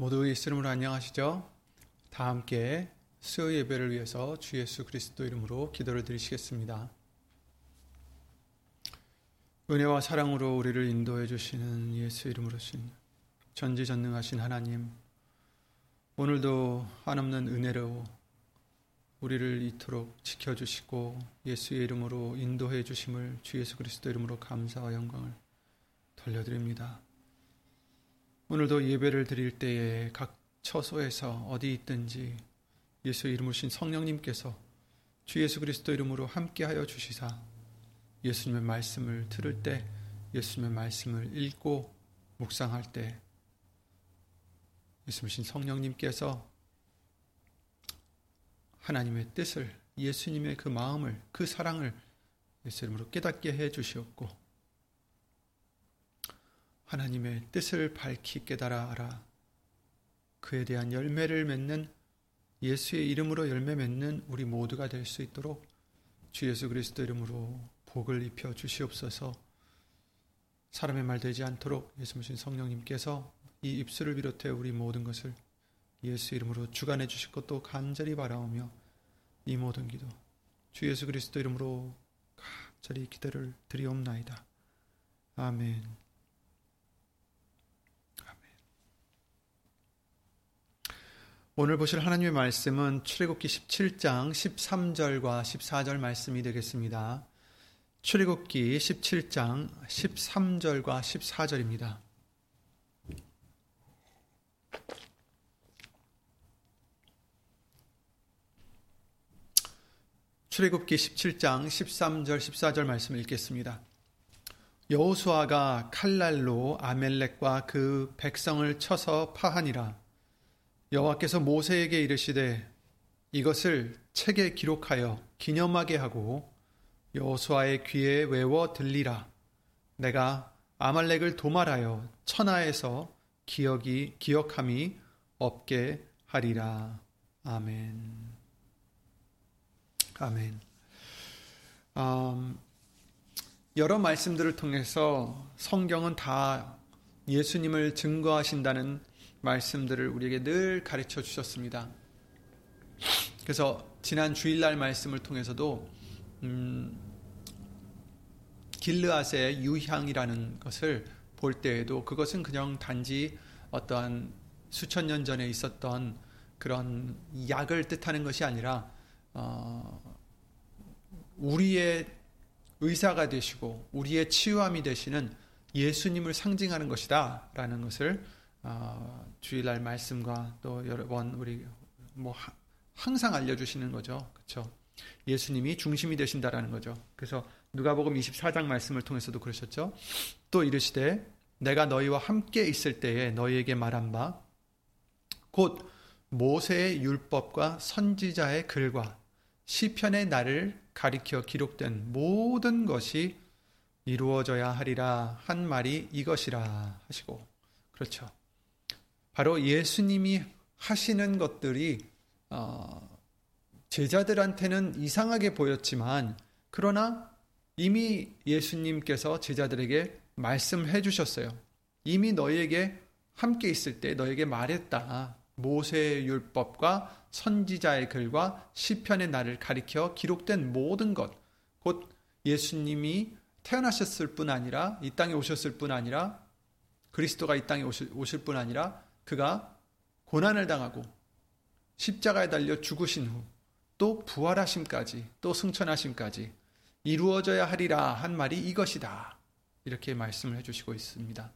모두 예수 이름으로 안녕하시죠? 다 함께 수요 예배를 위해서 주 예수 그리스도 이름으로 기도를 드리시겠습니다. 은혜와 사랑으로 우리를 인도해 주시는 예수 이름으로 신 전지전능하신 하나님 오늘도 한없는 은혜로 우리를 이토록 지켜주시고 예수의 이름으로 인도해 주심을 주 예수 그리스도 이름으로 감사와 영광을 돌려드립니다. 오늘도 예배를 드릴 때에 각 처소에서 어디 있든지 예수 이름으로 신 성령님께서 주 예수 그리스도 이름으로 함께하여 주시사 예수님의 말씀을 들을 때 예수님의 말씀을 읽고 묵상할 때 예수님 성령님께서 하나님의 뜻을 예수님의 그 마음을 그 사랑을 예수 이름으로 깨닫게 해 주시옵고 하나님의 뜻을 밝히 깨달아 알아 그에 대한 열매를 맺는 예수의 이름으로 열매 맺는 우리 모두가 될 수 있도록 주 예수 그리스도 이름으로 복을 입혀 주시옵소서. 사람의 말 되지 않도록 예수님 성령님께서 이 입술을 비롯해 우리 모든 것을 예수 이름으로 주관해 주실 것도 간절히 바라오며 이 모든 기도 주 예수 그리스도 이름으로 간절히 기도를 드리옵나이다. 아멘. 오늘 보실 하나님의 말씀은 출애굽기 17장 13절과 14절 말씀이 되겠습니다. 출애굽기 17장 13절과 14절입니다. 출애굽기 17장 13절 14절 말씀을 읽겠습니다. 여호수아가 칼날로 아멜렉과 그 백성을 쳐서 파하니라 여호와께서 모세에게 이르시되 이것을 책에 기록하여 기념하게 하고 여호수아의 귀에 외워 들리라. 내가 아말렉을 도말하여 천하에서 기억이 기억함이 없게 하리라. 아멘. 아멘. 음, 여러 말씀들을 통해서 성경은 다 예수님을 증거하신다는 말씀들을 우리에게 늘 가르쳐 주셨습니다. 그래서 지난 주일날 말씀을 통해서도 음, 길르앗의 유향이라는 것을 볼 때에도 그것은 그냥 단지 어떠한 수천 년 전에 있었던 그런 약을 뜻하는 것이 아니라 어, 우리의 의사가 되시고 우리의 치유함이 되시는 예수님을 상징하는 것이다라는 것을 어, 주일날 말씀과 또 여러 번 우리 뭐 항상 알려주시는 거죠. 그렇죠? 예수님이 중심이 되신다라는 거죠. 그래서 누가복음 24장 말씀을 통해서도 그러셨죠. 또 이르시되 내가 너희와 함께 있을 때에 너희에게 말한 바 곧 모세의 율법과 선지자의 글과 시편의 날을 가리켜 기록된 모든 것이 이루어져야 하리라 한 말이 이것이라 하시고 그렇죠. 바로 예수님이 하시는 것들이 어, 제자들한테는 이상하게 보였지만 그러나 이미 예수님께서 제자들에게 말씀해 주셨어요. 이미 너희에게 함께 있을 때 너에게 말했다. 모세의 율법과 선지자의 글과 시편의 날을 가리켜 기록된 모든 것, 곧 예수님이 태어나셨을 뿐 아니라 이 땅에 오셨을 뿐 아니라 그리스도가 이 땅에 오실 뿐 아니라 그가 고난을 당하고 십자가에 달려 죽으신 후 또 부활하심까지 또 승천하심까지 이루어져야 하리라 한 말이 이것이다. 이렇게 말씀을 해주시고 있습니다.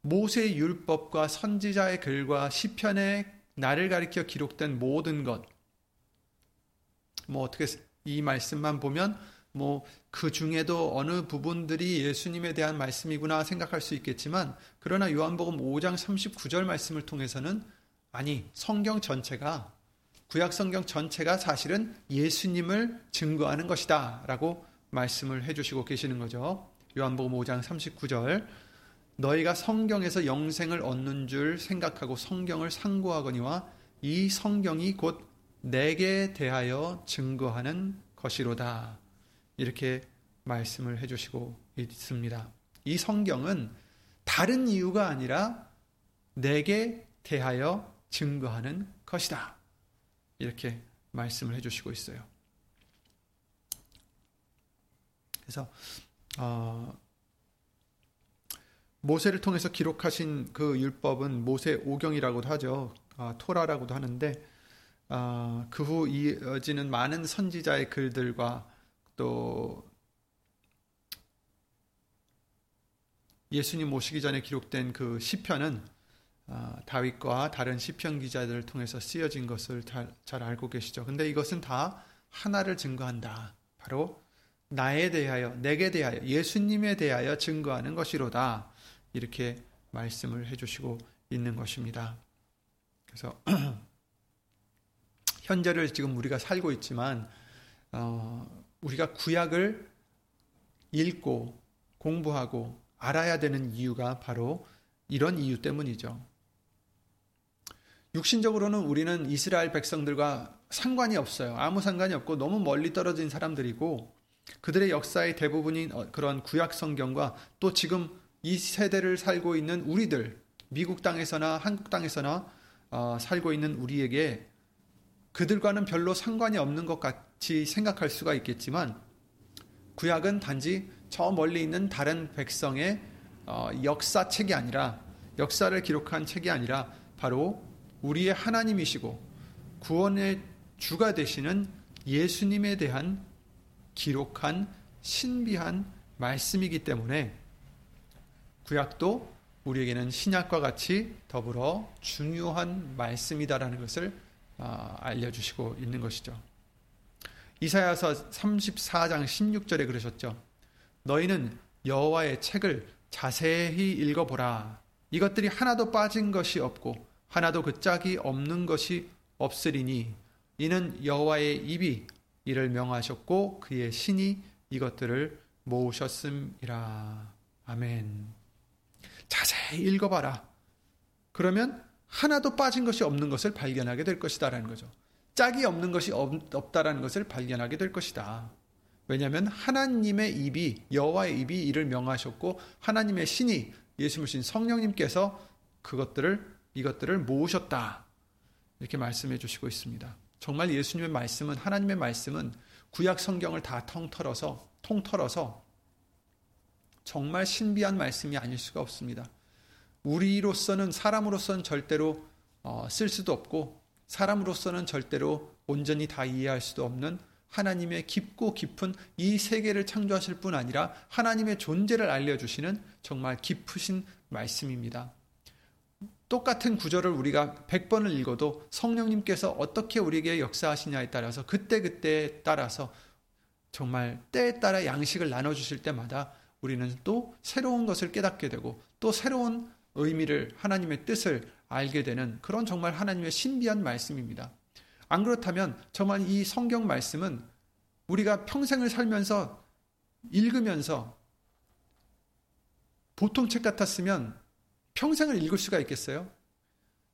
모세의 율법과 선지자의 글과 시편의 나를 가리켜 기록된 모든 것. 뭐 어떻게 이 말씀만 보면 뭐 그 중에도 어느 부분들이 예수님에 대한 말씀이구나 생각할 수 있겠지만 그러나 요한복음 5장 39절 말씀을 통해서는 아니 성경 전체가 구약 성경 전체가 사실은 예수님을 증거하는 것이다라고 말씀을 해 주시고 계시는 거죠. 요한복음 5장 39절 너희가 성경에서 영생을 얻는 줄 생각하고 성경을 상고하거니와 이 성경이 곧 내게 대하여 증거하는 것이로다. 이렇게 말씀을 해주시고 있습니다. 이 성경은 다른 이유가 아니라 내게 대하여 증거하는 것이다. 이렇게 말씀을 해주시고 있어요. 그래서 어, 모세를 통해서 기록하신 그 율법은 모세 오경이라고도 하죠. 아, 토라라고도 하는데 아, 그후 이어지는 많은 선지자의 글들과 또 예수님 모시기 전에 기록된 그 시편은 아, 다윗과 다른 시편 기자들을 통해서 쓰여진 것을 잘, 잘 알고 계시죠. 근데 이것은 다 하나를 증거한다. 바로 나에 대하여, 내게 대하여, 예수님에 대하여 증거하는 것이로다. 이렇게 말씀을 해주시고 있는 것입니다. 그래서 현재를 지금 우리가 살고 있지만 어, 우리가 구약을 읽고 공부하고 알아야 되는 이유가 바로 이런 이유 때문이죠. 육신적으로는 우리는 이스라엘 백성들과 상관이 없어요. 아무 상관이 없고 너무 멀리 떨어진 사람들이고 그들의 역사의 대부분인 어, 그런 구약 성경과 또 지금 이 세대를 살고 있는 우리들, 미국 땅에서나 한국 땅에서나 어, 살고 있는 우리에게 그들과는 별로 상관이 없는 것 같이 생각할 수가 있겠지만 구약은 단지 저 멀리 있는 다른 백성의 어, 역사책이 아니라 역사를 기록한 책이 아니라 바로 우리의 하나님이시고 구원의 주가 되시는 예수님에 대한 기록한 신비한 말씀이기 때문에 구약도 우리에게는 신약과 같이 더불어 중요한 말씀이다라는 것을 아, 알려주시고 있는 것이죠. 이사야서 34장 16절에 그러셨죠. 너희는 여호와의 책을 자세히 읽어보라. 이것들이 하나도 빠진 것이 없고 하나도 그 짝이 없는 것이 없으리니 이는 여호와의 입이 이를 명하셨고 그의 신이 이것들을 모으셨음이라. 아멘. 자세히 읽어봐라. 그러면 하나도 빠진 것이 없는 것을 발견하게 될 것이다라는 거죠. 짝이 없는 것이 없, 다라는 것을 발견하게 될 것이다. 왜냐하면 하나님의 입이 여호와의 입이 이를 명하셨고 하나님의 신이 예수님 성령님께서 그것들을 이것들을 모으셨다. 이렇게 말씀해 주시고 있습니다. 정말 예수님의 말씀은 하나님의 말씀은 구약 성경을 다 통털어서 통털어서 정말 신비한 말씀이 아닐 수가 없습니다. 우리로서는 사람으로서는 절대로 어, 쓸 수도 없고 사람으로서는 절대로 온전히 다 이해할 수도 없는 하나님의 깊고 깊은 이 세계를 창조하실 뿐 아니라 하나님의 존재를 알려주시는 정말 깊으신 말씀입니다. 똑같은 구절을 우리가 100번을 읽어도 성령님께서 어떻게 우리에게 역사하시냐에 따라서 그때그때에 따라서 정말 때에 따라 양식을 나눠주실 때마다 우리는 또 새로운 것을 깨닫게 되고 또 새로운 의미를 하나님의 뜻을 알게 되는 그런 정말 하나님의 신비한 말씀입니다. 안 그렇다면 정말 이 성경 말씀은 우리가 평생을 살면서 읽으면서 보통 책 같았으면 평생을 읽을 수가 있겠어요?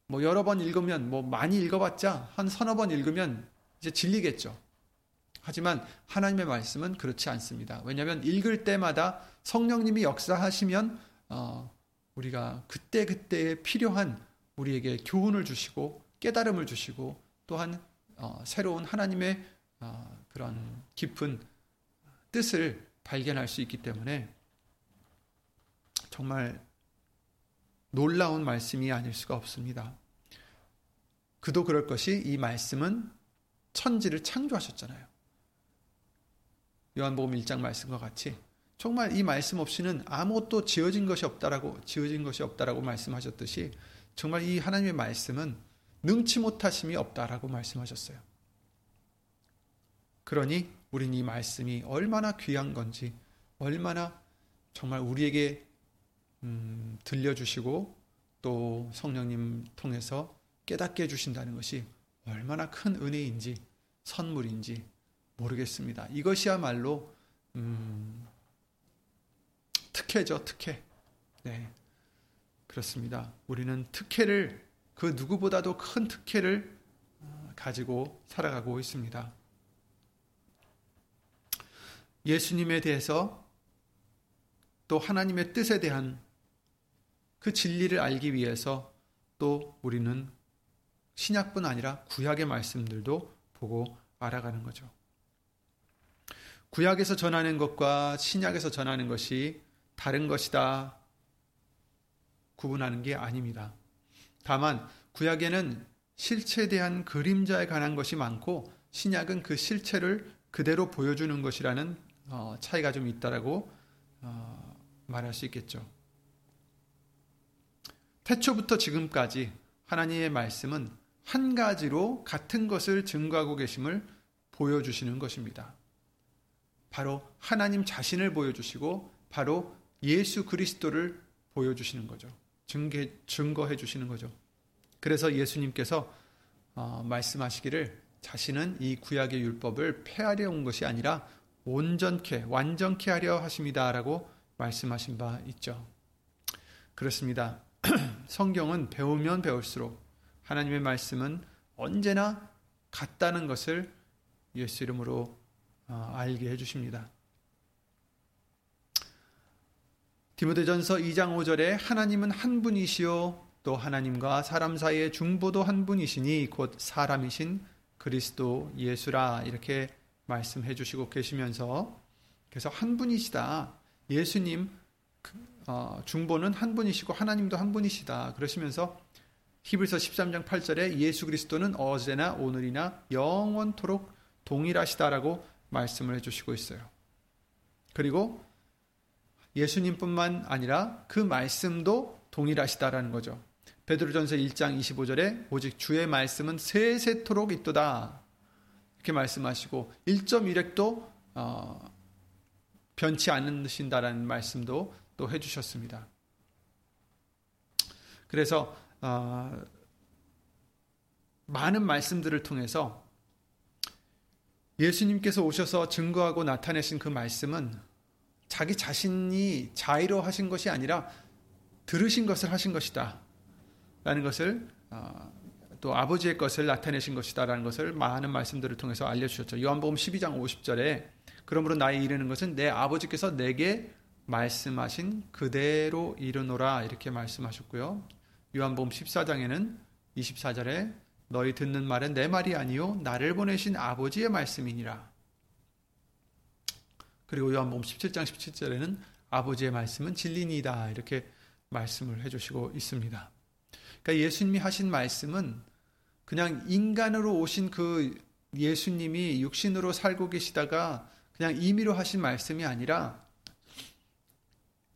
뭐 여러 번 읽으면 뭐 많이 읽어봤자 한 서너 번 읽으면 이제 질리겠죠. 하지만 하나님의 말씀은 그렇지 않습니다. 왜냐하면 읽을 때마다 성령님이 역사하시면 어, 우리가 그때 그때에 필요한 우리에게 교훈을 주시고 깨달음을 주시고 또한 어, 새로운 하나님의 어, 그런 깊은 뜻을 발견할 수 있기 때문에 정말 놀라운 말씀이 아닐 수가 없습니다. 그도 그럴 것이 이 말씀은 천지를 창조하셨잖아요. 요한복음 1장 말씀과 같이 정말 이 말씀 없이는 아무것도 지어진 것이 없다라고 지어진 것이 없다라고 말씀하셨듯이 정말 이 하나님의 말씀은 능치 못하심이 없다라고 말씀하셨어요. 그러니 우리는 이 말씀이 얼마나 귀한 건지 얼마나 정말 우리에게 음, 들려주시고 또 성령님 통해서 깨닫게 해주신다는 것이 얼마나 큰 은혜인지 선물인지 모르겠습니다. 이것이야말로 음, 특혜죠, 특혜. 네, 그렇습니다. 우리는 특혜를 그 누구보다도 큰 특혜를 어, 가지고 살아가고 있습니다. 예수님에 대해서 또 하나님의 뜻에 대한 그 진리를 알기 위해서 또 우리는 신약뿐 아니라 구약의 말씀들도 보고 알아가는 거죠. 구약에서 전하는 것과 신약에서 전하는 것이 다른 것이다. 구분하는 게 아닙니다. 다만 구약에는 실체에 대한 그림자에 관한 것이 많고 신약은 그 실체를 그대로 보여주는 것이라는 어, 차이가 좀 있다라고 어, 말할 수 있겠죠. 태초부터 지금까지 하나님의 말씀은 한 가지로 같은 것을 증거하고 계심을 보여주시는 것입니다. 바로 하나님 자신을 보여주시고 바로 예수 그리스도를 보여주시는 거죠. 증거, 증거해 주시는 거죠. 그래서 예수님께서 어, 말씀하시기를 자신은 이 구약의 율법을 폐하려 온 것이 아니라 온전케 완전케 하려 하십니다라고 말씀하신 바 있죠. 그렇습니다. 성경은 배우면 배울수록 하나님의 말씀은 언제나 같다는 것을 예수 이름으로 어, 알게 해주십니다. 디모데전서 2장 5절에 하나님은 한 분이시요 또 하나님과 사람 사이의 중보도 한 분이시니 곧 사람이신 그리스도 예수라 이렇게 말씀해 주시고 계시면서 그래서 한 분이시다. 예수님 그, 어, 중보는 한 분이시고 하나님도 한 분이시다. 그러시면서 히브리서 13장 8절에 예수 그리스도는 어제나 오늘이나 영원토록 동일하시다라고 말씀을 해 주시고 있어요. 그리고 예수님뿐만 아니라 그 말씀도 동일하시다라는 거죠. 베드로전서 1장 25절에 오직 주의 말씀은 세세토록 있도다. 이렇게 말씀하시고 1.1핵도 어, 변치 않으신다라는 말씀도 또 해주셨습니다. 그래서 어, 많은 말씀들을 통해서 예수님께서 오셔서 증거하고 나타내신 그 말씀은 자기 자신이 자의로 하신 것이 아니라 들으신 것을 하신 것이다. 라는 것을 어, 또 아버지의 것을 나타내신 것이다 라는 것을 많은 말씀들을 통해서 알려주셨죠. 요한복음 12장 50절에 그러므로 나의 이르는 것은 내 아버지께서 내게 말씀하신 그대로 이르노라 이렇게 말씀하셨고요. 요한복음 14장에는 24절에 너희 듣는 말은 내 말이 아니요 나를 보내신 아버지의 말씀이니라. 그리고 요한복음 17장 17절에는 아버지의 말씀은 진리니다 이렇게 말씀을 해주시고 있습니다. 그러니까 예수님이 하신 말씀은 그냥 인간으로 오신 그 예수님이 육신으로 살고 계시다가 그냥 임의로 하신 말씀이 아니라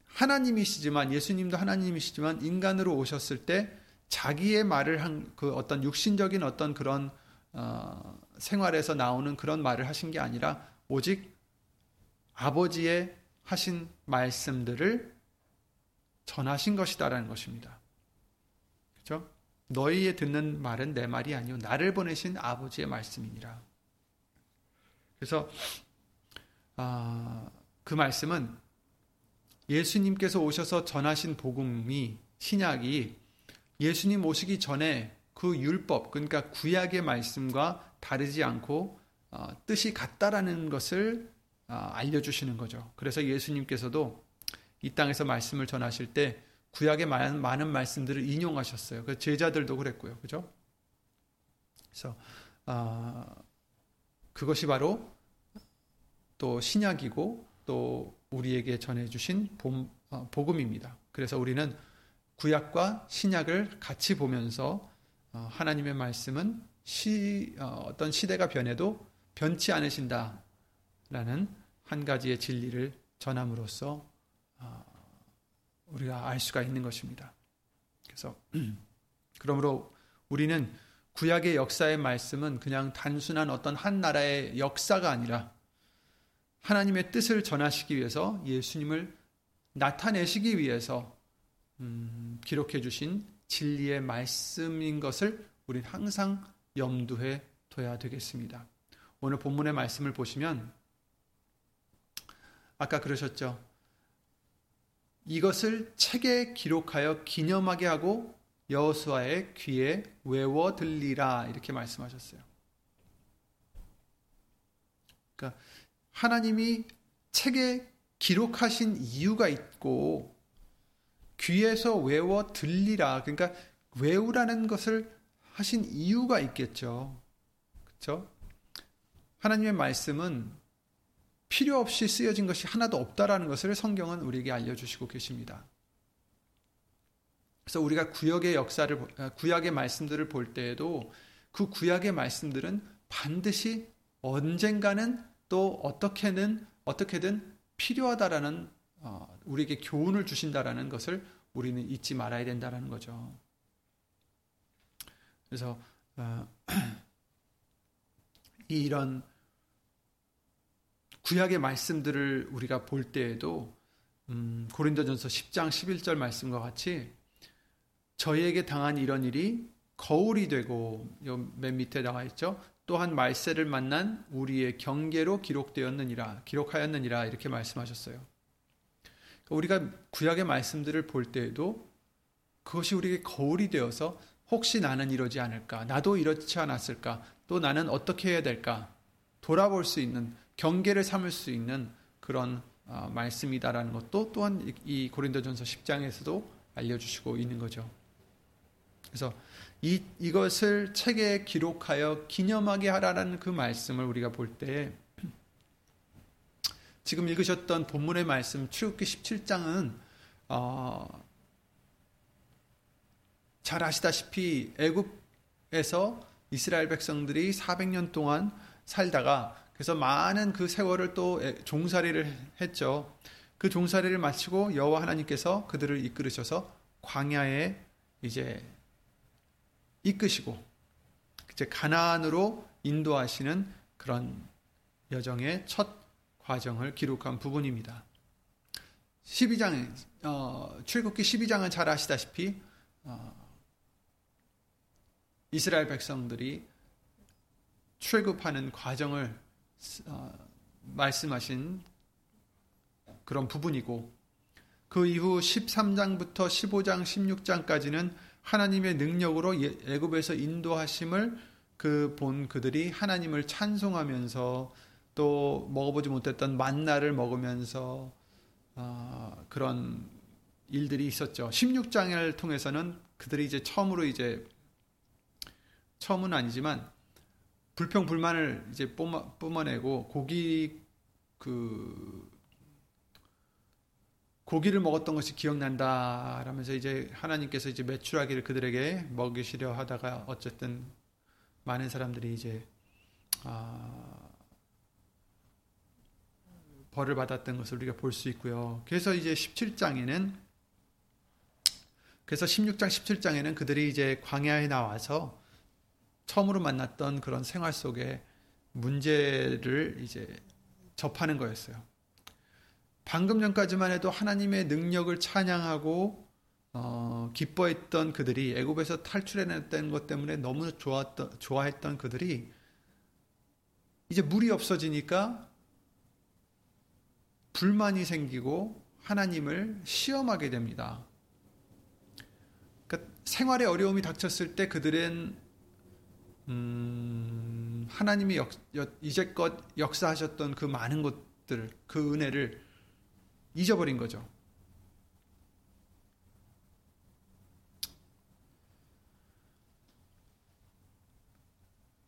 하나님이시지만 예수님도 하나님이시지만 인간으로 오셨을 때 자기의 말을 한 그 어떤 육신적인 어떤 그런 어, 생활에서 나오는 그런 말을 하신 게 아니라 오직 아버지의 하신 말씀들을 전하신 것이다라는 것입니다. 그렇죠? 너희의 듣는 말은 내 말이 아니요 나를 보내신 아버지의 말씀이니라. 그래서 아, 그 말씀은 예수님께서 오셔서 전하신 복음이 신약이 예수님 오시기 전에 그 율법, 그러니까 구약의 말씀과 다르지 않고 어, 뜻이 같다라는 것을 어, 알려주시는 거죠. 그래서 예수님께서도 이 땅에서 말씀을 전하실 때 구약의 많은, 많은 말씀들을 인용하셨어요. 그 제자들도 그랬고요. 그죠? 그래서 어, 그것이 바로 또 신약이고 또 우리에게 전해주신 봄, 어, 복음입니다. 그래서 우리는 구약과 신약을 같이 보면서 어, 하나님의 말씀은 시, 어, 떤 시대가 변해도 변치 않으신다 라는 한 가지의 진리를 전함으로써 어, 우리가 알 수가 있는 것입니다. 그래서 그러므로 우리는 구약의 역사의 말씀은 그냥 단순한 어떤 한 나라의 역사가 아니라 하나님의 뜻을 전하시기 위해서 예수님을 나타내시기 위해서 음, 기록해 주신 진리의 말씀인 것을 우리는 항상 염두에 둬야 되겠습니다. 오늘 본문의 말씀을 보시면 아까 그러셨죠. 이것을 책에 기록하여 기념하게 하고 여호수아의 귀에 외워 들리라 이렇게 말씀하셨어요. 그러니까 하나님이 책에 기록하신 이유가 있고 귀에서 외워 들리라. 그러니까 외우라는 것을 하신 이유가 있겠죠. 그렇죠? 하나님의 말씀은 필요 없이 쓰여진 것이 하나도 없다라는 것을 성경은 우리에게 알려주시고 계십니다. 그래서 우리가 구약의 역사를 아, 구약의 말씀들을 볼 때에도 그 구약의 말씀들은 반드시 언젠가는 또 어떻게는 어떻게든 필요하다라는 어, 우리에게 교훈을 주신다라는 것을 우리는 잊지 말아야 된다라는 거죠. 그래서 어, 이런 구약의 말씀들을 우리가 볼 때에도 음, 고린도전서 10장 11절 말씀과 같이 저희에게 당한 이런 일이 거울이 되고 맨 밑에 나와 있죠. 또한 말세를 만난 우리의 경계로 기록되었느니라 기록하였느니라 이렇게 말씀하셨어요. 우리가 구약의 말씀들을 볼 때에도 그것이 우리에게 거울이 되어서 혹시 나는 이러지 않을까? 나도 이렇지 않았을까? 또 나는 어떻게 해야 될까? 돌아볼 수 있는 경계를 삼을 수 있는 그런 어, 말씀이다라는 것도 또한 이 고린도전서 10장에서도 알려주시고 있는 거죠. 그래서 이, 이것을 책에 기록하여 기념하게 하라는 그 말씀을 우리가 볼때 지금 읽으셨던 본문의 말씀 출국기 17장은 어, 잘 아시다시피 애굽에서 이스라엘 백성들이 400년 동안 살다가 그래서 많은 그 세월을 또 종살이를 했죠. 그 종살이를 마치고 여호와 하나님께서 그들을 이끌으셔서 광야에 이제 이끄시고 이제 가나안으로 인도하시는 그런 여정의 첫 과정을 기록한 부분입니다. 12장 어, 출국기 12장은 잘 아시다시피 어, 이스라엘 백성들이 출국하는 과정을 어, 말씀하신 그런 부분이고 그 이후 13장부터 15장 16장까지는 하나님의 능력으로 예, 애굽에서 인도하심을 그 본 그들이 하나님을 찬송하면서 또 먹어보지 못했던 만나를 먹으면서 어, 그런 일들이 있었죠. 16장을 통해서는 그들이 이제 처음으로 이제 처음은 아니지만 불평 불만을 이제 뿜어, 뿜어내고 고기 그 고기를 먹었던 것이 기억난다 라면서 이제 하나님께서 이제 매출하기를 그들에게 먹이시려 하다가 어쨌든 많은 사람들이 이제 아, 벌을 받았던 것을 우리가 볼 수 있고요. 그래서 이제 17장에는 그래서 16장 17장에는 그들이 이제 광야에 나와서 처음으로 만났던 그런 생활 속에 문제를 이제 접하는 거였어요. 방금 전까지만 해도 하나님의 능력을 찬양하고 어, 기뻐했던 그들이 애굽에서 탈출해냈던 것 때문에 너무 좋았던, 좋아했던 그들이 이제 물이 없어지니까 불만이 생기고 하나님을 시험하게 됩니다. 그러니까 생활에 어려움이 닥쳤을 때 그들은 음, 하나님이 역, 이제껏 역사하셨던 그 많은 것들, 그 은혜를 잊어버린 거죠.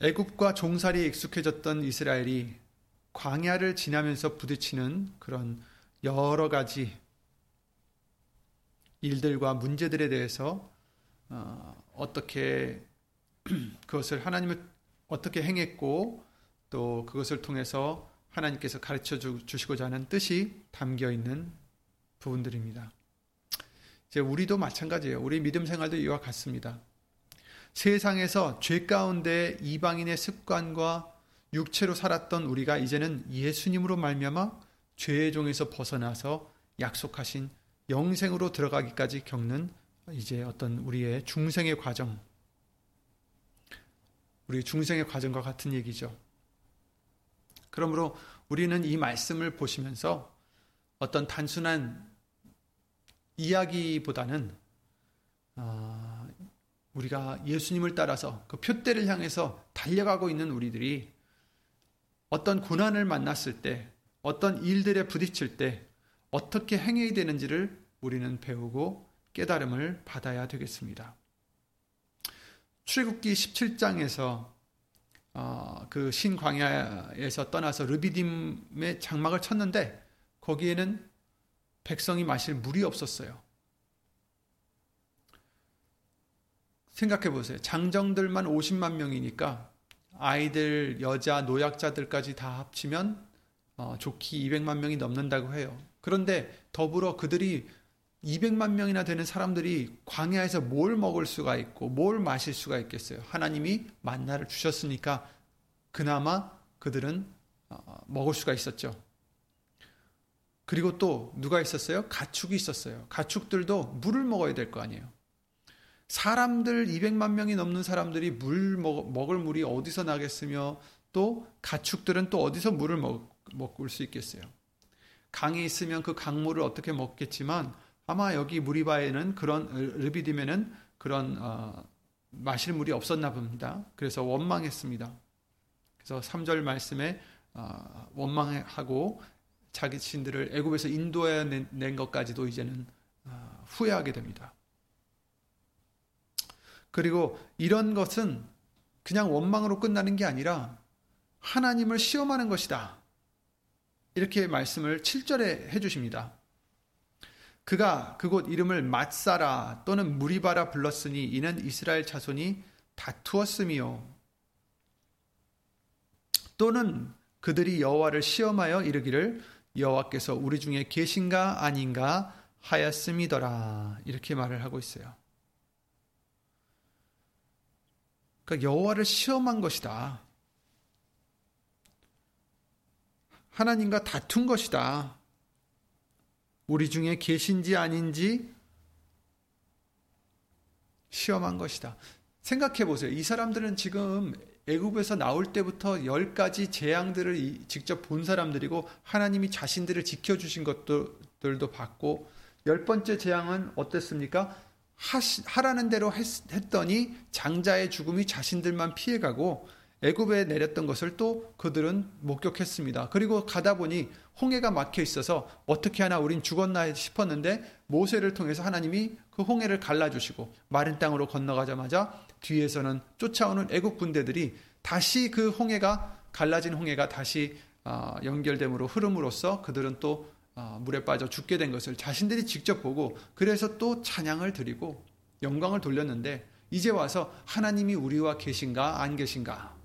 애굽과 종살이에 익숙해졌던 이스라엘이 광야를 지나면서 부딪히는 그런 여러 가지 일들과 문제들에 대해서 어, 어떻게 그것을 하나님을 어떻게 행했고 또 그것을 통해서 하나님께서 가르쳐 주시고자 하는 뜻이 담겨 있는 부분들입니다. 이제 우리도 마찬가지예요. 우리 믿음 생활도 이와 같습니다. 세상에서 죄 가운데 이방인의 습관과 육체로 살았던 우리가 이제는 예수님으로 말미암아 죄의 종에서 벗어나서 약속하신 영생으로 들어가기까지 겪는 이제 어떤 우리의 중생의 과정 우리 중생의 과정과 같은 얘기죠. 그러므로 우리는 이 말씀을 보시면서 어떤 단순한 이야기보다는 어, 우리가 예수님을 따라서 그 표대를 향해서 달려가고 있는 우리들이 어떤 고난을 만났을 때, 어떤 일들에 부딪힐 때 어떻게 행해야 되는지를 우리는 배우고 깨달음을 받아야 되겠습니다. 출애굽기 17장에서 어, 그 신광야에서 떠나서 르비딤의 장막을 쳤는데 거기에는 백성이 마실 물이 없었어요. 생각해 보세요. 장정들만 50만 명이니까 아이들, 여자, 노약자들까지 다 합치면 어, 좋기 200만 명이 넘는다고 해요. 그런데 더불어 그들이 200만 명이나 되는 사람들이 광야에서 뭘 먹을 수가 있고 뭘 마실 수가 있겠어요. 하나님이 만나를 주셨으니까 그나마 그들은 어, 먹을 수가 있었죠. 그리고 또 누가 있었어요? 가축이 있었어요. 가축들도 물을 먹어야 될 거 아니에요. 사람들 200만 명이 넘는 사람들이 물 먹, 먹을 물이 어디서 나겠으며 또 가축들은 또 어디서 물을 먹, 먹을 수 있겠어요. 강이 있으면 그 강물을 어떻게 먹겠지만 아마 여기 무리바에는 그런 르비딤에는 그런 어, 마실 물이 없었나 봅니다. 그래서 원망했습니다. 그래서 3절 말씀에 어, 원망하고 자기 신들을 애굽에서 인도해 낸 것까지도 이제는 어, 후회하게 됩니다. 그리고 이런 것은 그냥 원망으로 끝나는 게 아니라 하나님을 시험하는 것이다. 이렇게 말씀을 7절에 해 주십니다. 그가 그곳 이름을 맛사라 또는 무리바라 불렀으니 이는 이스라엘 자손이 다투었음이요. 또는 그들이 여호와를 시험하여 이르기를 여호와께서 우리 중에 계신가 아닌가 하였음이더라. 이렇게 말을 하고 있어요. 그러니까 여호와를 시험한 것이다. 하나님과 다툰 것이다. 우리 중에 계신지 아닌지 시험한 것이다. 생각해 보세요. 이 사람들은 지금 애굽에서 나올 때부터 열 가지 재앙들을 직접 본 사람들이고 하나님이 자신들을 지켜주신 것들도 봤고 열 번째 재앙은 어땠습니까? 하시, 하라는 대로 했, 했더니 장자의 죽음이 자신들만 피해가고 애굽에 내렸던 것을 또 그들은 목격했습니다. 그리고 가다 보니 홍해가 막혀 있어서 어떻게 하나 우린 죽었나 싶었는데 모세를 통해서 하나님이 그 홍해를 갈라주시고 마른 땅으로 건너가자마자 뒤에서는 쫓아오는 애국 군대들이 다시 그 홍해가 갈라진 홍해가 다시 아, 연결됨으로 흐름으로써 그들은 또 아, 물에 빠져 죽게 된 것을 자신들이 직접 보고 그래서 또 찬양을 드리고 영광을 돌렸는데 이제 와서 하나님이 우리와 계신가 안 계신가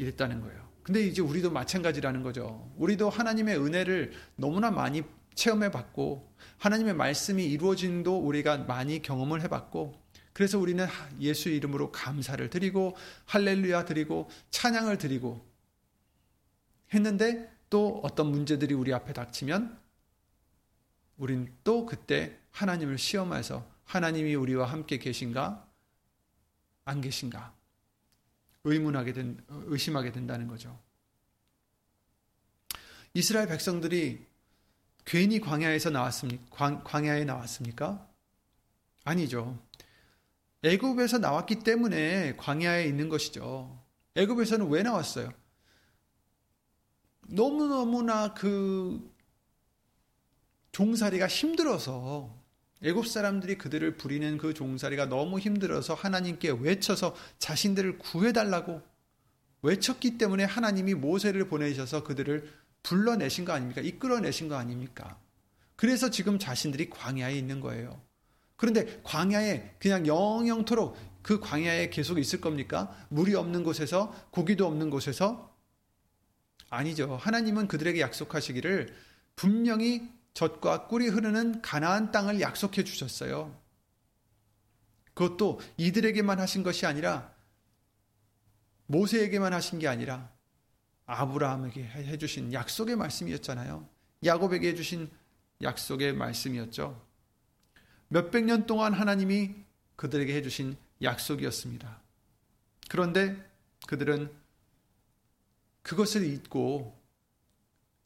이랬다는 거예요. 근데 이제 우리도 마찬가지라는 거죠. 우리도 하나님의 은혜를 너무나 많이 체험해 봤고 하나님의 말씀이 이루어진도 우리가 많이 경험을 해 봤고 그래서 우리는 예수 이름으로 감사를 드리고 할렐루야 드리고 찬양을 드리고 했는데 또 어떤 문제들이 우리 앞에 닥치면 우린 또 그때 하나님을 시험해서 하나님이 우리와 함께 계신가 안 계신가 의문하게 된, 의심하게 된다는 거죠. 이스라엘 백성들이 괜히 광야에서 나왔습니까? 광, 광야에 나왔습니까? 아니죠. 애굽에서 나왔기 때문에 광야에 있는 것이죠. 애굽에서는 왜 나왔어요? 너무너무나 그 종살이가 힘들어서 애굽 사람들이 그들을 부리는 그 종살이가 너무 힘들어서 하나님께 외쳐서 자신들을 구해달라고 외쳤기 때문에 하나님이 모세를 보내셔서 그들을 불러내신 거 아닙니까? 이끌어내신 거 아닙니까? 그래서 지금 자신들이 광야에 있는 거예요. 그런데 광야에 그냥 영영토록 그 광야에 계속 있을 겁니까? 물이 없는 곳에서 고기도 없는 곳에서 아니죠. 하나님은 그들에게 약속하시기를 분명히 젖과 꿀이 흐르는 가나안 땅을 약속해 주셨어요. 그것도 이들에게만 하신 것이 아니라 모세에게만 하신 게 아니라 아브라함에게 해 주신 약속의 말씀이었잖아요. 야곱에게 해 주신 약속의 말씀이었죠. 몇백 년 동안 하나님이 그들에게 해 주신 약속이었습니다. 그런데 그들은 그것을 잊고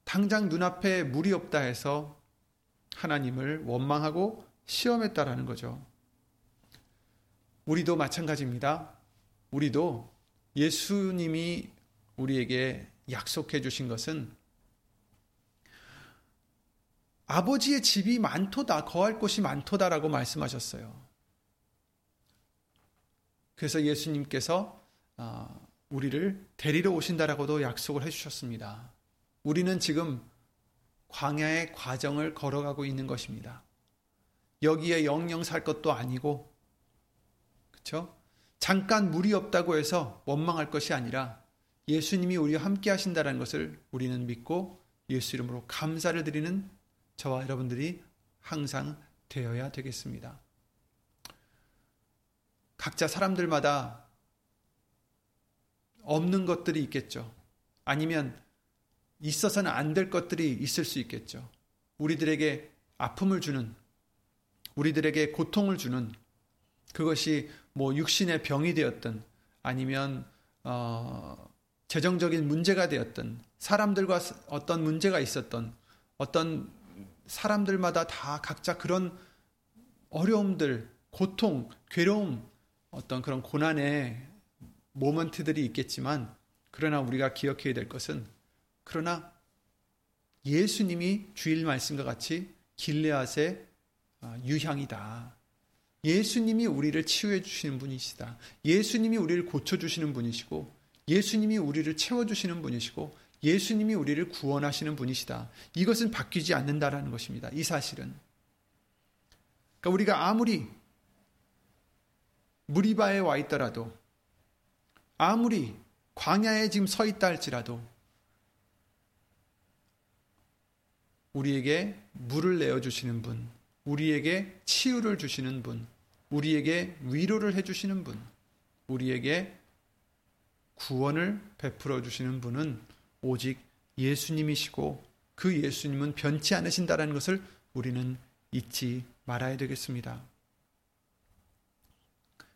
당장 눈앞에 물이 없다 해서 하나님을 원망하고 시험했다라는 거죠. 우리도 마찬가지입니다. 우리도 예수님이 우리에게 약속해 주신 것은 아버지의 집이 많도다, 거할 곳이 많도다라고 말씀하셨어요. 그래서 예수님께서 어, 우리를 데리러 오신다라고도 약속을 해주셨습니다. 우리는 지금 광야의 과정을 걸어가고 있는 것입니다. 여기에 영영 살 것도 아니고, 그렇죠? 잠깐 물이 없다고 해서 원망할 것이 아니라 예수님이 우리와 함께 하신다는 것을 우리는 믿고 예수 이름으로 감사를 드리는 저와 여러분들이 항상 되어야 되겠습니다. 각자 사람들마다 없는 것들이 있겠죠. 아니면 있어서는 안 될 것들이 있을 수 있겠죠. 우리들에게 아픔을 주는, 우리들에게 고통을 주는 그것이 뭐 육신의 병이 되었든 아니면 어, 재정적인 문제가 되었든 사람들과 어떤 문제가 있었던 어떤 사람들마다 다 각자 그런 어려움들, 고통, 괴로움, 어떤 그런 고난의 모먼트들이 있겠지만 그러나 우리가 기억해야 될 것은 그러나 예수님이 주일 말씀과 같이 길레앗의 아, 유향이다. 예수님이 우리를 치유해 주시는 분이시다. 예수님이 우리를 고쳐 주시는 분이시고 예수님이 우리를 채워 주시는 분이시고 예수님이 우리를 구원하시는 분이시다. 이것은 바뀌지 않는다라는 것입니다. 이 사실은. 그러니까 우리가 아무리 무리바에 와 있더라도 아무리 광야에 지금 서 있다 할지라도 우리에게 물을 내어 주시는 분, 우리에게 치유를 주시는 분, 우리에게 위로를 해 주시는 분, 우리에게 구원을 베풀어 주시는 분은 오직 예수님이시고 그 예수님은 변치 않으신다라는 것을 우리는 잊지 말아야 되겠습니다.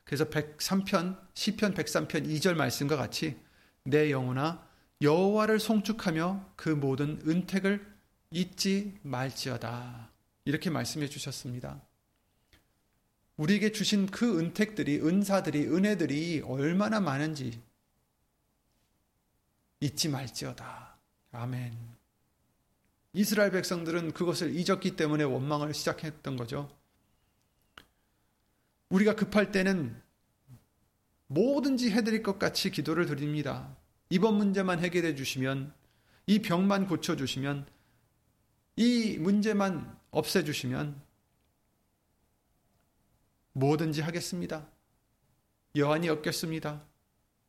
그래서 103편 시편 103편 2절 말씀과 같이 내 영혼아 여호와를 송축하며 그 모든 은택을 잊지 말지어다. 이렇게 말씀해 주셨습니다. 우리에게 주신 그 은택들이 은사들이 은혜들이 얼마나 많은지 잊지 말지어다. 아멘. 이스라엘 백성들은 그것을 잊었기 때문에 원망을 시작했던 거죠. 우리가 급할 때는 뭐든지 해드릴 것 같이 기도를 드립니다. 이번 문제만 해결해 주시면, 이 병만 고쳐 주시면, 이 문제만 없애 주시면, 뭐든지 하겠습니다. 여한이 없겠습니다.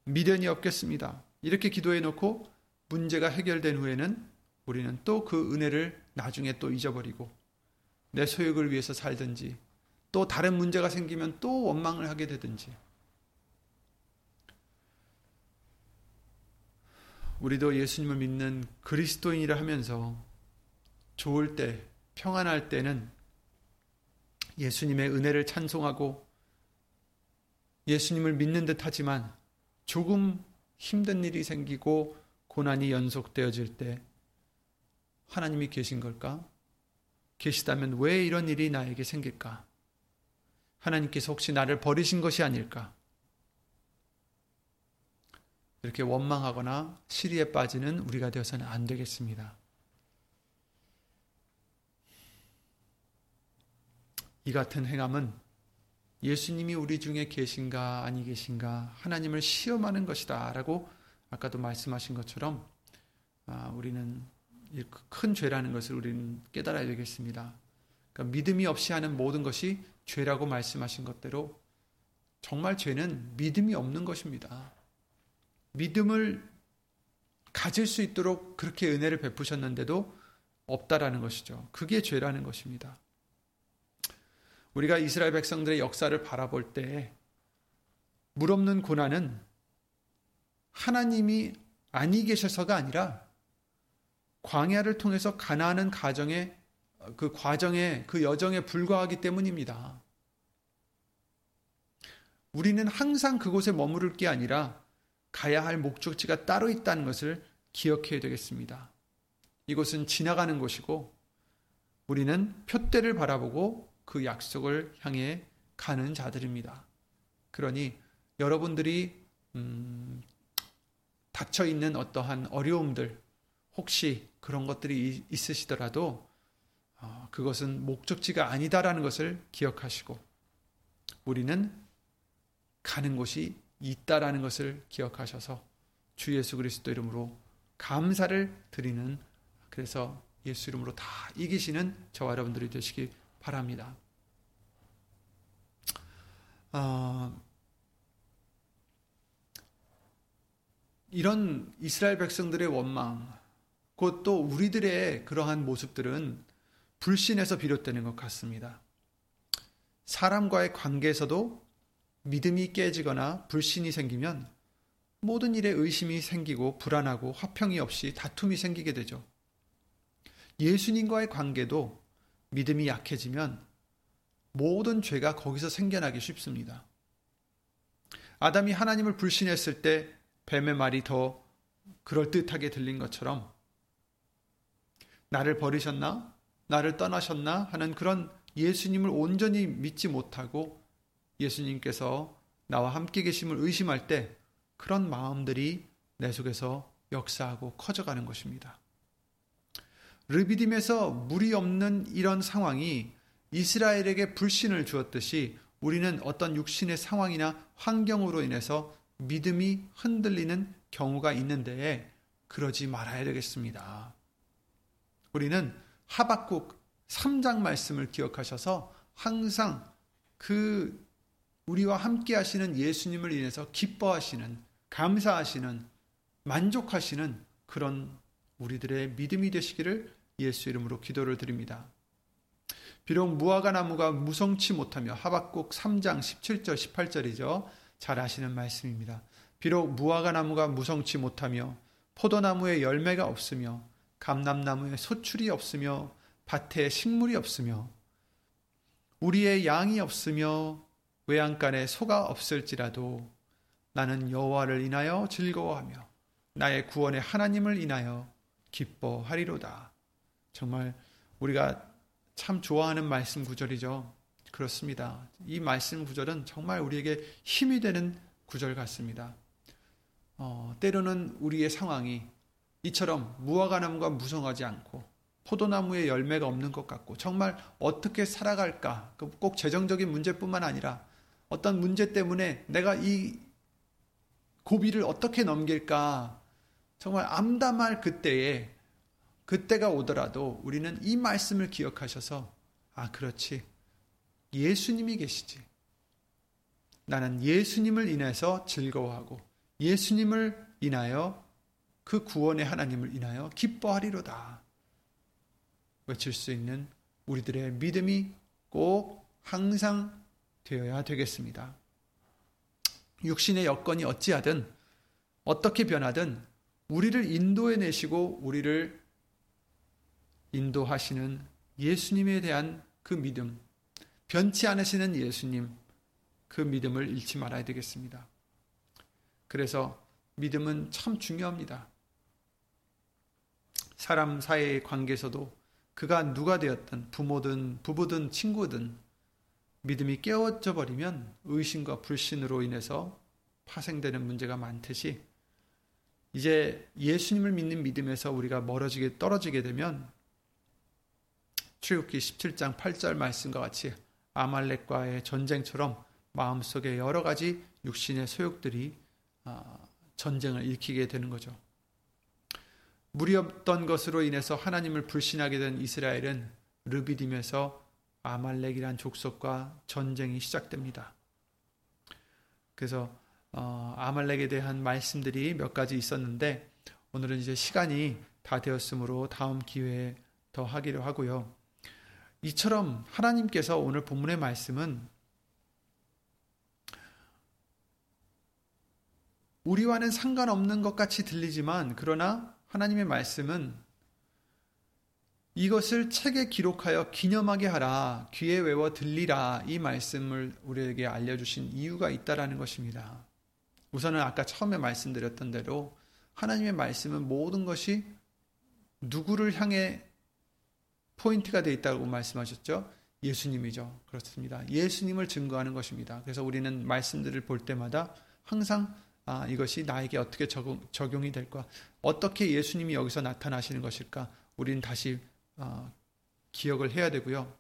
미련이 없겠습니다. 이렇게 기도해 놓고 문제가 해결된 후에는 우리는 또 그 은혜를 나중에 또 잊어버리고 내 소욕을 위해서 살든지 또 다른 문제가 생기면 또 원망을 하게 되든지 우리도 예수님을 믿는 그리스도인이라 하면서 좋을 때, 평안할 때는 예수님의 은혜를 찬송하고 예수님을 믿는 듯 하지만 조금 힘든 일이 생기고 고난이 연속되어질 때 하나님이 계신 걸까? 계시다면 왜 이런 일이 나에게 생길까? 하나님께서 혹시 나를 버리신 것이 아닐까? 이렇게 원망하거나 시리에 빠지는 우리가 되어서는 안 되겠습니다. 이 같은 행함은 예수님이 우리 중에 계신가 아니 계신가 하나님을 시험하는 것이다 라고 아까도 말씀하신 것처럼 아, 우리는 큰 죄라는 것을 우리는 깨달아야 되겠습니다. 그러니까 믿음이 없이 하는 모든 것이 죄라고 말씀하신 것대로 정말 죄는 믿음이 없는 것입니다. 믿음을 가질 수 있도록 그렇게 은혜를 베푸셨는데도 없다라는 것이죠. 그게 죄라는 것입니다. 우리가 이스라엘 백성들의 역사를 바라볼 때 물없는 고난은 하나님이 아니 계셔서가 아니라 광야를 통해서 가나안은 가정에 그 과정에 그 여정에 불과하기 때문입니다. 우리는 항상 그곳에 머무를 게 아니라 가야 할 목적지가 따로 있다는 것을 기억해야 되겠습니다. 이곳은 지나가는 곳이고 우리는 표대를 바라보고 그 약속을 향해 가는 자들입니다. 그러니 여러분들이 음, 닥쳐 있는 어떠한 어려움들 혹시 그런 것들이 있으시더라도 어, 그것은 목적지가 아니다라는 것을 기억하시고 우리는 가는 곳이 있다라는 것을 기억하셔서 주 예수 그리스도 이름으로 감사를 드리는 그래서 예수 이름으로 다 이기시는 저와 여러분들이 되시기 바랍니다. 어, 이런 이스라엘 백성들의 원망, 곧 또 우리들의 그러한 모습들은 불신에서 비롯되는 것 같습니다. 사람과의 관계에서도 믿음이 깨지거나 불신이 생기면 모든 일에 의심이 생기고 불안하고 화평이 없이 다툼이 생기게 되죠. 예수님과의 관계도 믿음이 약해지면 모든 죄가 거기서 생겨나기 쉽습니다. 아담이 하나님을 불신했을 때 뱀의 말이 더 그럴듯하게 들린 것처럼 나를 버리셨나? 나를 떠나셨나? 하는 그런 예수님을 온전히 믿지 못하고 예수님께서 나와 함께 계심을 의심할 때 그런 마음들이 내 속에서 역사하고 커져가는 것입니다. 르비딤에서 물이 없는 이런 상황이 이스라엘에게 불신을 주었듯이 우리는 어떤 육신의 상황이나 환경으로 인해서 믿음이 흔들리는 경우가 있는데 그러지 말아야 되겠습니다. 우리는 하박국 3장 말씀을 기억하셔서 항상 그 우리와 함께 하시는 예수님을 인해서 기뻐하시는 감사하시는 만족하시는 그런 우리들의 믿음이 되시기를 예수 이름으로 기도를 드립니다. 비록 무화과 나무가 무성치 못하며 하박국 3장 17절 18절이죠. 잘 아시는 말씀입니다. 비록 무화과 나무가 무성치 못하며 포도나무에 열매가 없으며 감람나무에 소출이 없으며 밭에 식물이 없으며 우리의 양이 없으며 외양간에 소가 없을지라도 나는 여호와를 인하여 즐거워하며 나의 구원의 하나님을 인하여 기뻐하리로다. 정말 우리가 참 좋아하는 말씀 구절이죠. 그렇습니다. 이 말씀 구절은 정말 우리에게 힘이 되는 구절 같습니다. 어, 때로는 우리의 상황이 이처럼 무화과 나무가 무성하지 않고 포도나무에 열매가 없는 것 같고 정말 어떻게 살아갈까 그꼭 재정적인 문제뿐만 아니라 어떤 문제 때문에 내가 이 고비를 어떻게 넘길까 정말 암담할 그때에 그때가 오더라도 우리는 이 말씀을 기억하셔서 아 그렇지. 예수님이 계시지. 나는 예수님을 인해서 즐거워하고 예수님을 인하여 그 구원의 하나님을 인하여 기뻐하리로다. 외칠 수 있는 우리들의 믿음이 꼭 항상 되어야 되겠습니다. 육신의 여건이 어찌하든 어떻게 변하든 우리를 인도해 내시고 우리를 인도하시는 예수님에 대한 그 믿음, 변치 않으시는 예수님, 그 믿음을 잃지 말아야 되겠습니다. 그래서 믿음은 참 중요합니다. 사람 사이의 관계에서도 그가 누가 되었든 부모든 부부든 친구든 믿음이 깨어져 버리면 의심과 불신으로 인해서 파생되는 문제가 많듯이 이제 예수님을 믿는 믿음에서 우리가 멀어지게 떨어지게 되면 출국기 17장 8절 말씀과 같이 아말렉과의 전쟁처럼 마음속에 여러 가지 육신의 소욕들이 아, 전쟁을 일으키게 되는 거죠. 물이 없던 것으로 인해서 하나님을 불신하게 된 이스라엘은 르비딤에서 아말렉이란 족속과 전쟁이 시작됩니다. 그래서 어, 아말렉에 대한 말씀들이 몇 가지 있었는데 오늘은 이제 시간이 다 되었으므로 다음 기회에 더 하기로 하고요. 이처럼 하나님께서 오늘 본문의 말씀은 우리와는 상관없는 것 같이 들리지만 그러나 하나님의 말씀은 이것을 책에 기록하여 기념하게 하라, 귀에 외워 들리라 이 말씀을 우리에게 알려주신 이유가 있다라는 것입니다. 우선은 아까 처음에 말씀드렸던 대로 하나님의 말씀은 모든 것이 누구를 향해 포인트가 되어 있다고 말씀하셨죠? 예수님이죠. 그렇습니다. 예수님을 증거하는 것입니다. 그래서 우리는 말씀들을 볼 때마다 항상 아, 이것이 나에게 어떻게 적용, 적용이 될까? 어떻게 예수님이 여기서 나타나시는 것일까? 우리는 다시 어, 기억을 해야 되고요.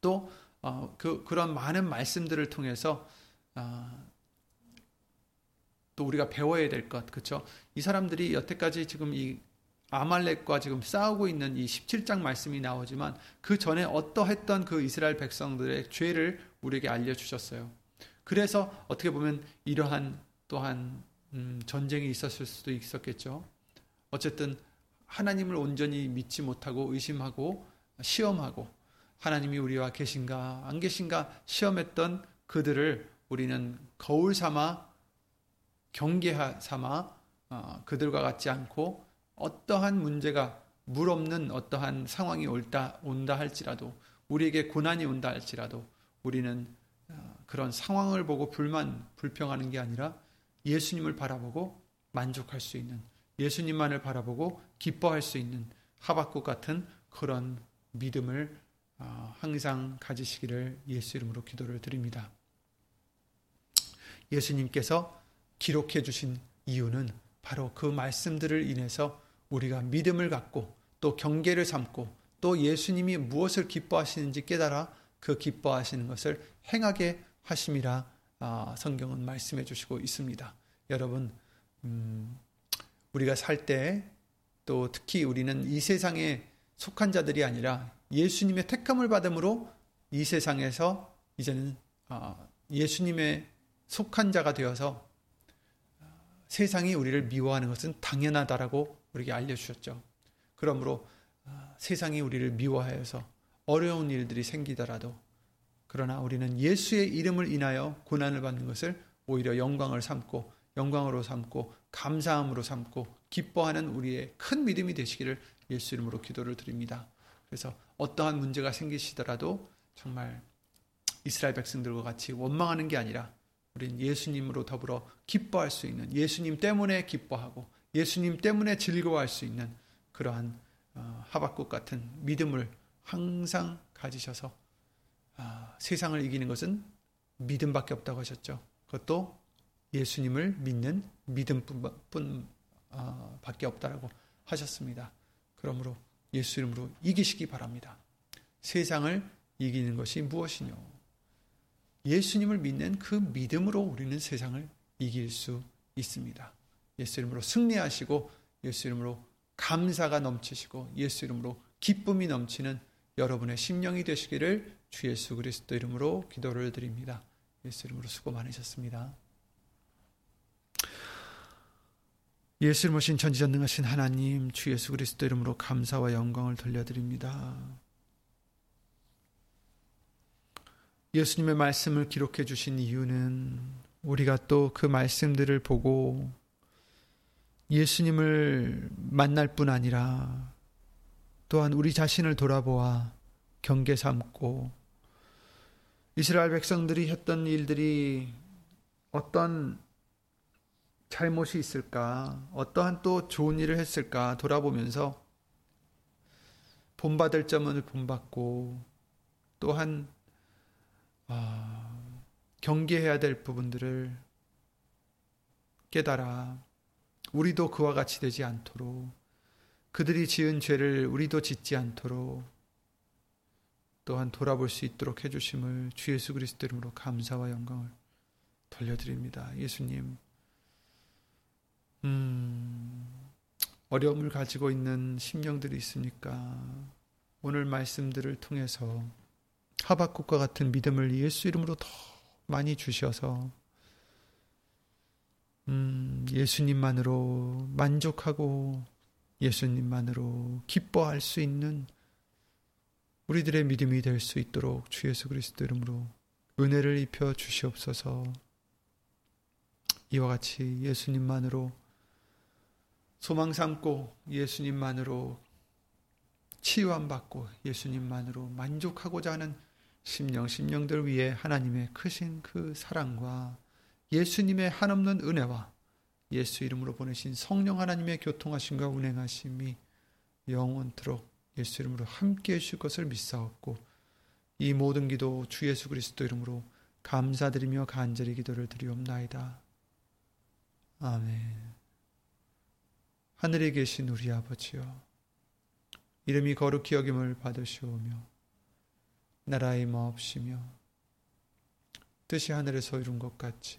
또 어, 그, 그런 많은 말씀들을 통해서 아, 또 우리가 배워야 될 것, 그렇죠? 이 사람들이 여태까지 지금 이 아말렉과 지금 싸우고 있는 이 17장 말씀이 나오지만 그 전에 어떠했던 그 이스라엘 백성들의 죄를 우리에게 알려주셨어요. 그래서 어떻게 보면 이러한 또한 음, 전쟁이 있었을 수도 있었겠죠. 어쨌든 하나님을 온전히 믿지 못하고 의심하고 시험하고 하나님이 우리와 계신가 안 계신가 시험했던 그들을 우리는 거울 삼아 경계 삼아 어, 그들과 같지 않고 어떠한 문제가 물 없는 어떠한 상황이 올다 온다 할지라도 우리에게 고난이 온다 할지라도 우리는 어, 그런 상황을 보고 불만 불평하는 게 아니라 예수님을 바라보고 만족할 수 있는 예수님만을 바라보고 기뻐할 수 있는 하박국 같은 그런 믿음을 어, 항상 가지시기를 예수 이름으로 기도를 드립니다. 예수님께서 기록해 주신 이유는 바로 그 말씀들을 인해서 우리가 믿음을 갖고 또 경계를 삼고 또 예수님이 무엇을 기뻐하시는지 깨달아 그 기뻐하시는 것을 행하게 하심이라 아, 성경은 말씀해 주시고 있습니다. 여러분, 음, 우리가 살 때 또 특히 우리는 이 세상에 속한 자들이 아니라 예수님의 택함을 받음으로 이 세상에서 이제는 아, 예수님의 속한 자가 되어서 세상이 우리를 미워하는 것은 당연하다라고 우리에게 알려주셨죠. 그러므로 아, 세상이 우리를 미워하여서 어려운 일들이 생기더라도 그러나 우리는 예수의 이름을 인하여 고난을 받는 것을 오히려 영광을 삼고 영광으로 삼고 감사함으로 삼고 기뻐하는 우리의 큰 믿음이 되시기를 예수 이름으로 기도를 드립니다. 그래서 어떠한 문제가 생기시더라도 정말 이스라엘 백성들과 같이 원망하는 게 아니라 우린 예수님으로 더불어 기뻐할 수 있는 예수님 때문에 기뻐하고 예수님 때문에 즐거워할 수 있는 그러한 어, 하박국 같은 믿음을 항상 가지셔서 아, 세상을 이기는 것은 믿음밖에 없다고 하셨죠. 그것도 예수님을 믿는 믿음뿐 어, 밖에 없다라고 하셨습니다. 그러므로 예수 이름으로 이기시기 바랍니다. 세상을 이기는 것이 무엇이뇨? 예수님을 믿는 그 믿음으로 우리는 세상을 이길 수 있습니다. 예수 이름으로 승리하시고 예수 이름으로 감사가 넘치시고 예수 이름으로 기쁨이 넘치는 여러분의 심령이 되시기를 주 예수 그리스도 이름으로 기도를 드립니다. 예수 이름으로 수고 많으셨습니다. 예수를 모신 전지전능하신 하나님 주 예수 그리스도 이름으로 감사와 영광을 돌려드립니다. 예수님의 말씀을 기록해 주신 이유는 우리가 또 그 말씀들을 보고 예수님을 만날 뿐 아니라 또한 우리 자신을 돌아보아 경계 삼고 이스라엘 백성들이 했던 일들이 어떤 잘못이 있을까? 어떠한 또 좋은 일을 했을까? 돌아보면서 본받을 점을 본받고 또한 어, 경계해야 될 부분들을 깨달아 우리도 그와 같이 되지 않도록 그들이 지은 죄를 우리도 짓지 않도록 또한 돌아볼 수 있도록 해주심을 주 예수 그리스도 이름으로 감사와 영광을 돌려드립니다. 예수님, 음, 어려움을 가지고 있는 심령들이 있습니까? 오늘 말씀들을 통해서 하박국과 같은 믿음을 예수 이름으로 더 많이 주셔서 음, 예수님만으로 만족하고 예수님만으로 기뻐할 수 있는 우리들의 믿음이 될 수 있도록 주 예수 그리스도 이름으로 은혜를 입혀 주시옵소서. 이와 같이 예수님만으로 소망 삼고 예수님만으로 치유함 받고 예수님만으로 만족하고자 하는 심령 심령들 위해 하나님의 크신 그 사랑과 예수님의 한없는 은혜와 예수 이름으로 보내신 성령 하나님의 교통하심과 운행하심이 영원토록 예수 이름으로 함께 해주실 것을 믿사옵고 이 모든 기도 주 예수 그리스도 이름으로 감사드리며 간절히 기도를 드리옵나이다. 아멘. 하늘에 계신 우리 아버지여 이름이 거룩히 여김을 받으시오며 나라의 마옵시며 뜻이 하늘에서 이룬 것 같이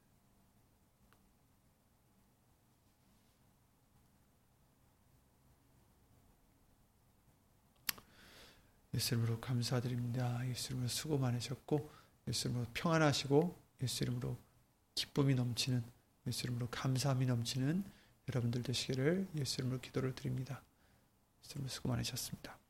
예수 이름으로 감사드립니다. 예수 이름으로 수고 많으셨고 예수 이름으로 평안하시고 예수 이름으로 기쁨이 넘치는 예수 이름으로 감사함이 넘치는 여러분들 되시기를 예수 이름으로 기도를 드립니다. 예수 이름으로 수고 많으셨습니다.